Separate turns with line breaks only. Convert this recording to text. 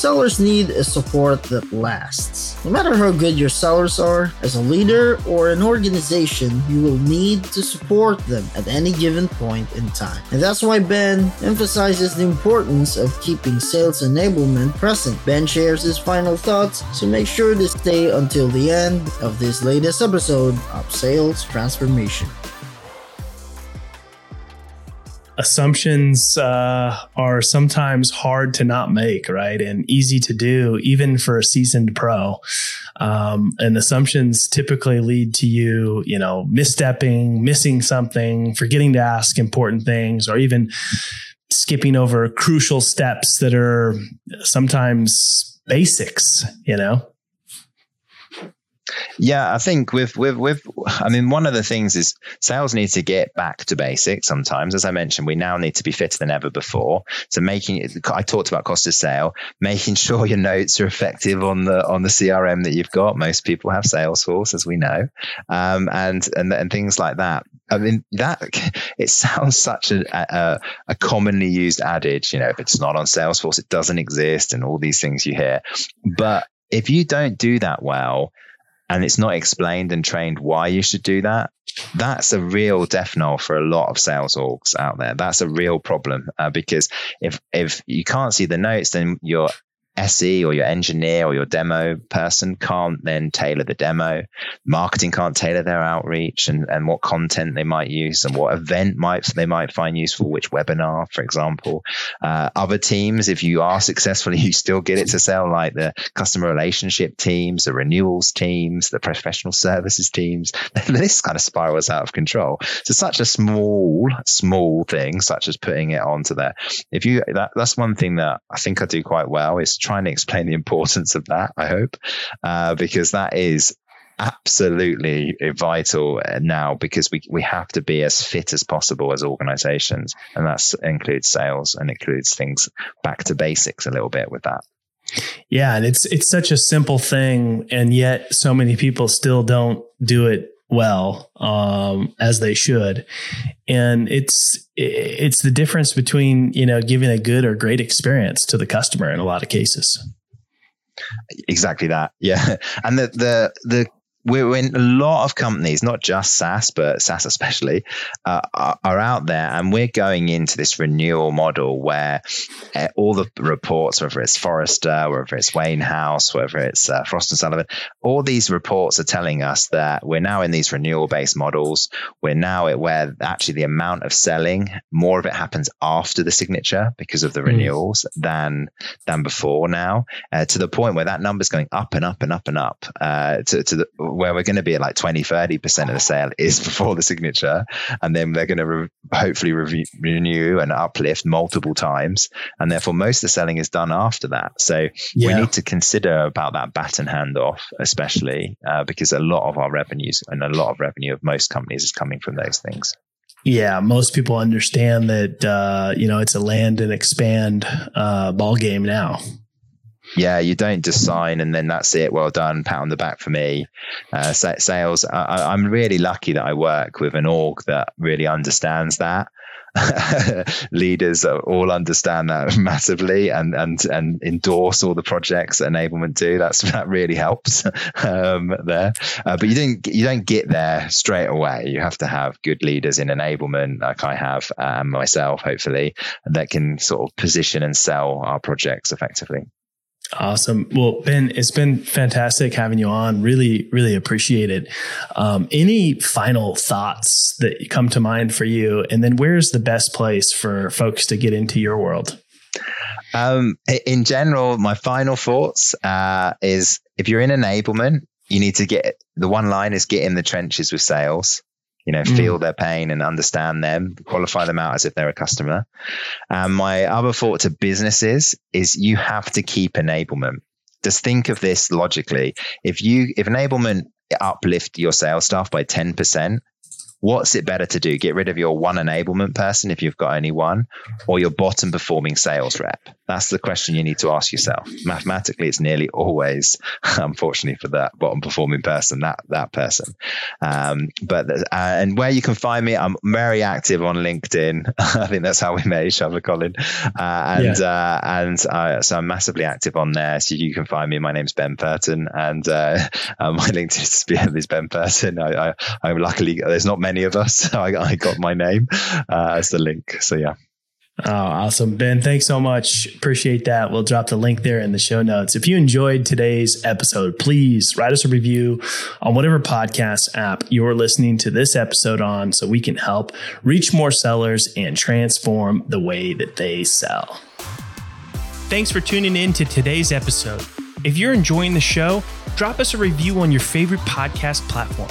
Sellers need a support that lasts. No matter how good your sellers are, as a leader or an organization, you will need to support them at any given point in time. And that's why Ben emphasizes the importance of keeping sales enablement present. Ben shares his final thoughts, so make sure to stay until the end of this latest episode of Sales Transformation
assumptions uh, are sometimes hard to not make, right? And easy to do, even for a seasoned pro. Um, and assumptions typically lead to you, you know, misstepping, missing something, forgetting to ask important things, or even skipping over crucial steps that are sometimes basics, you know?
Yeah, I think with with with I mean one of the things is sales need to get back to basics sometimes. As I mentioned, we now need to be fitter than ever before. So making I talked about cost of sale, making sure your notes are effective on the on the CRM that you've got. Most people have Salesforce, as we know, um, and and and things like that. I mean that it sounds such a, a, a commonly used adage. You know, if it's not on Salesforce, it doesn't exist, and all these things you hear. But if you don't do that well, and it's not explained and trained why you should do that, that's a real death knell for a lot of sales orgs out there. That's a real problem uh, because if if you can't see the notes, then you're SE or your engineer or your demo person can't then tailor the demo. Marketing can't tailor their outreach and, and what content they might use and what event might they might find useful, which webinar, for example. Uh, other teams, if you are successful, you still get it to sell, like the customer relationship teams, the renewals teams, the professional services teams. this kind of spirals out of control. So such a small, small thing, such as putting it onto there. If you that, that's one thing that I think I do quite well is trying to explain the importance of that, I hope, uh, because that is absolutely vital now because we, we have to be as fit as possible as organizations. And that includes sales and includes things back to basics a little bit with that.
Yeah, and it's it's such a simple thing, and yet so many people still don't do it well um, as they should. And it's it's the difference between you know giving a good or great experience to the customer in a lot of cases.
Exactly that. Yeah. And the the the we're in a lot of companies, not just SaaS, but SaaS especially, uh, are, are, out there, and we're going into this renewal model where uh, all the reports, whether it's Forrester, whether it's Wainhouse, whether it's uh, Frost and Sullivan, all these reports are telling us that we're now in these renewal-based models. We're now at where actually the amount of selling, more of it happens after the signature because of the mm. renewals than than before. Now, uh, to the point where that number is going up and up and up and up uh, to, to the where we're going to be at like 20, 30% of the sale is before the signature. And then they're going to re- hopefully re- renew and uplift multiple times. And therefore, most of the selling is done after that. So yeah. we need to consider about that baton handoff, especially uh, because a lot of our revenues and a lot of revenue of most companies is coming from those things.
Yeah, most people understand that uh, you know it's a land and expand uh, ball game now
yeah, you don't just sign and then that's it. Well done, pat on the back for me. Uh, sales. I, am really lucky that I work with an org that really understands that. Leaders all understand that massively and and and endorse all the projects that enablement do. That's that really helps um, there. Uh, but you don't you don't get there straight away. You have to have good leaders in enablement, like I have um, myself, hopefully, that can sort of position and sell our projects effectively.
Awesome. Well, Ben, it's been fantastic having you on. Really, really appreciate it. Um, any final thoughts that come to mind for you? And then where's the best place for folks to get into your world?
Um, in general, my final thoughts uh, is if you're in enablement, you need to get the one line is get in the trenches with sales you know, mm. feel their pain and understand them, qualify them out as if they're a customer. And my other thought to businesses is you have to keep enablement. just think of this logically. If you if enablement uplift your sales staff by 10%, what's it better to do? Get rid of your one enablement person if you've got only one, or your bottom performing sales rep? That's the question you need to ask yourself. Mathematically, it's nearly always, unfortunately for that bottom performing person, that that person. Um, but uh, and where you can find me, I'm very active on LinkedIn. I think that's how we met each other, Collin. Uh, and yeah. uh, and uh, so I'm massively active on there. So you can find me. My name's Ben Purton, and uh, uh, my LinkedIn is Ben Purton. I, I, am luckily there's not many of us. So I, I got my name uh, as the link. So yeah.
Oh, awesome. Ben, thanks so much. Appreciate that. We'll drop the link there in the show notes. If you enjoyed today's episode, please write us a review on whatever podcast app you're listening to this episode on so we can help reach more sellers and transform the way that they sell. Thanks for tuning in to today's episode. If you're enjoying the show, drop us a review on your favorite podcast platform.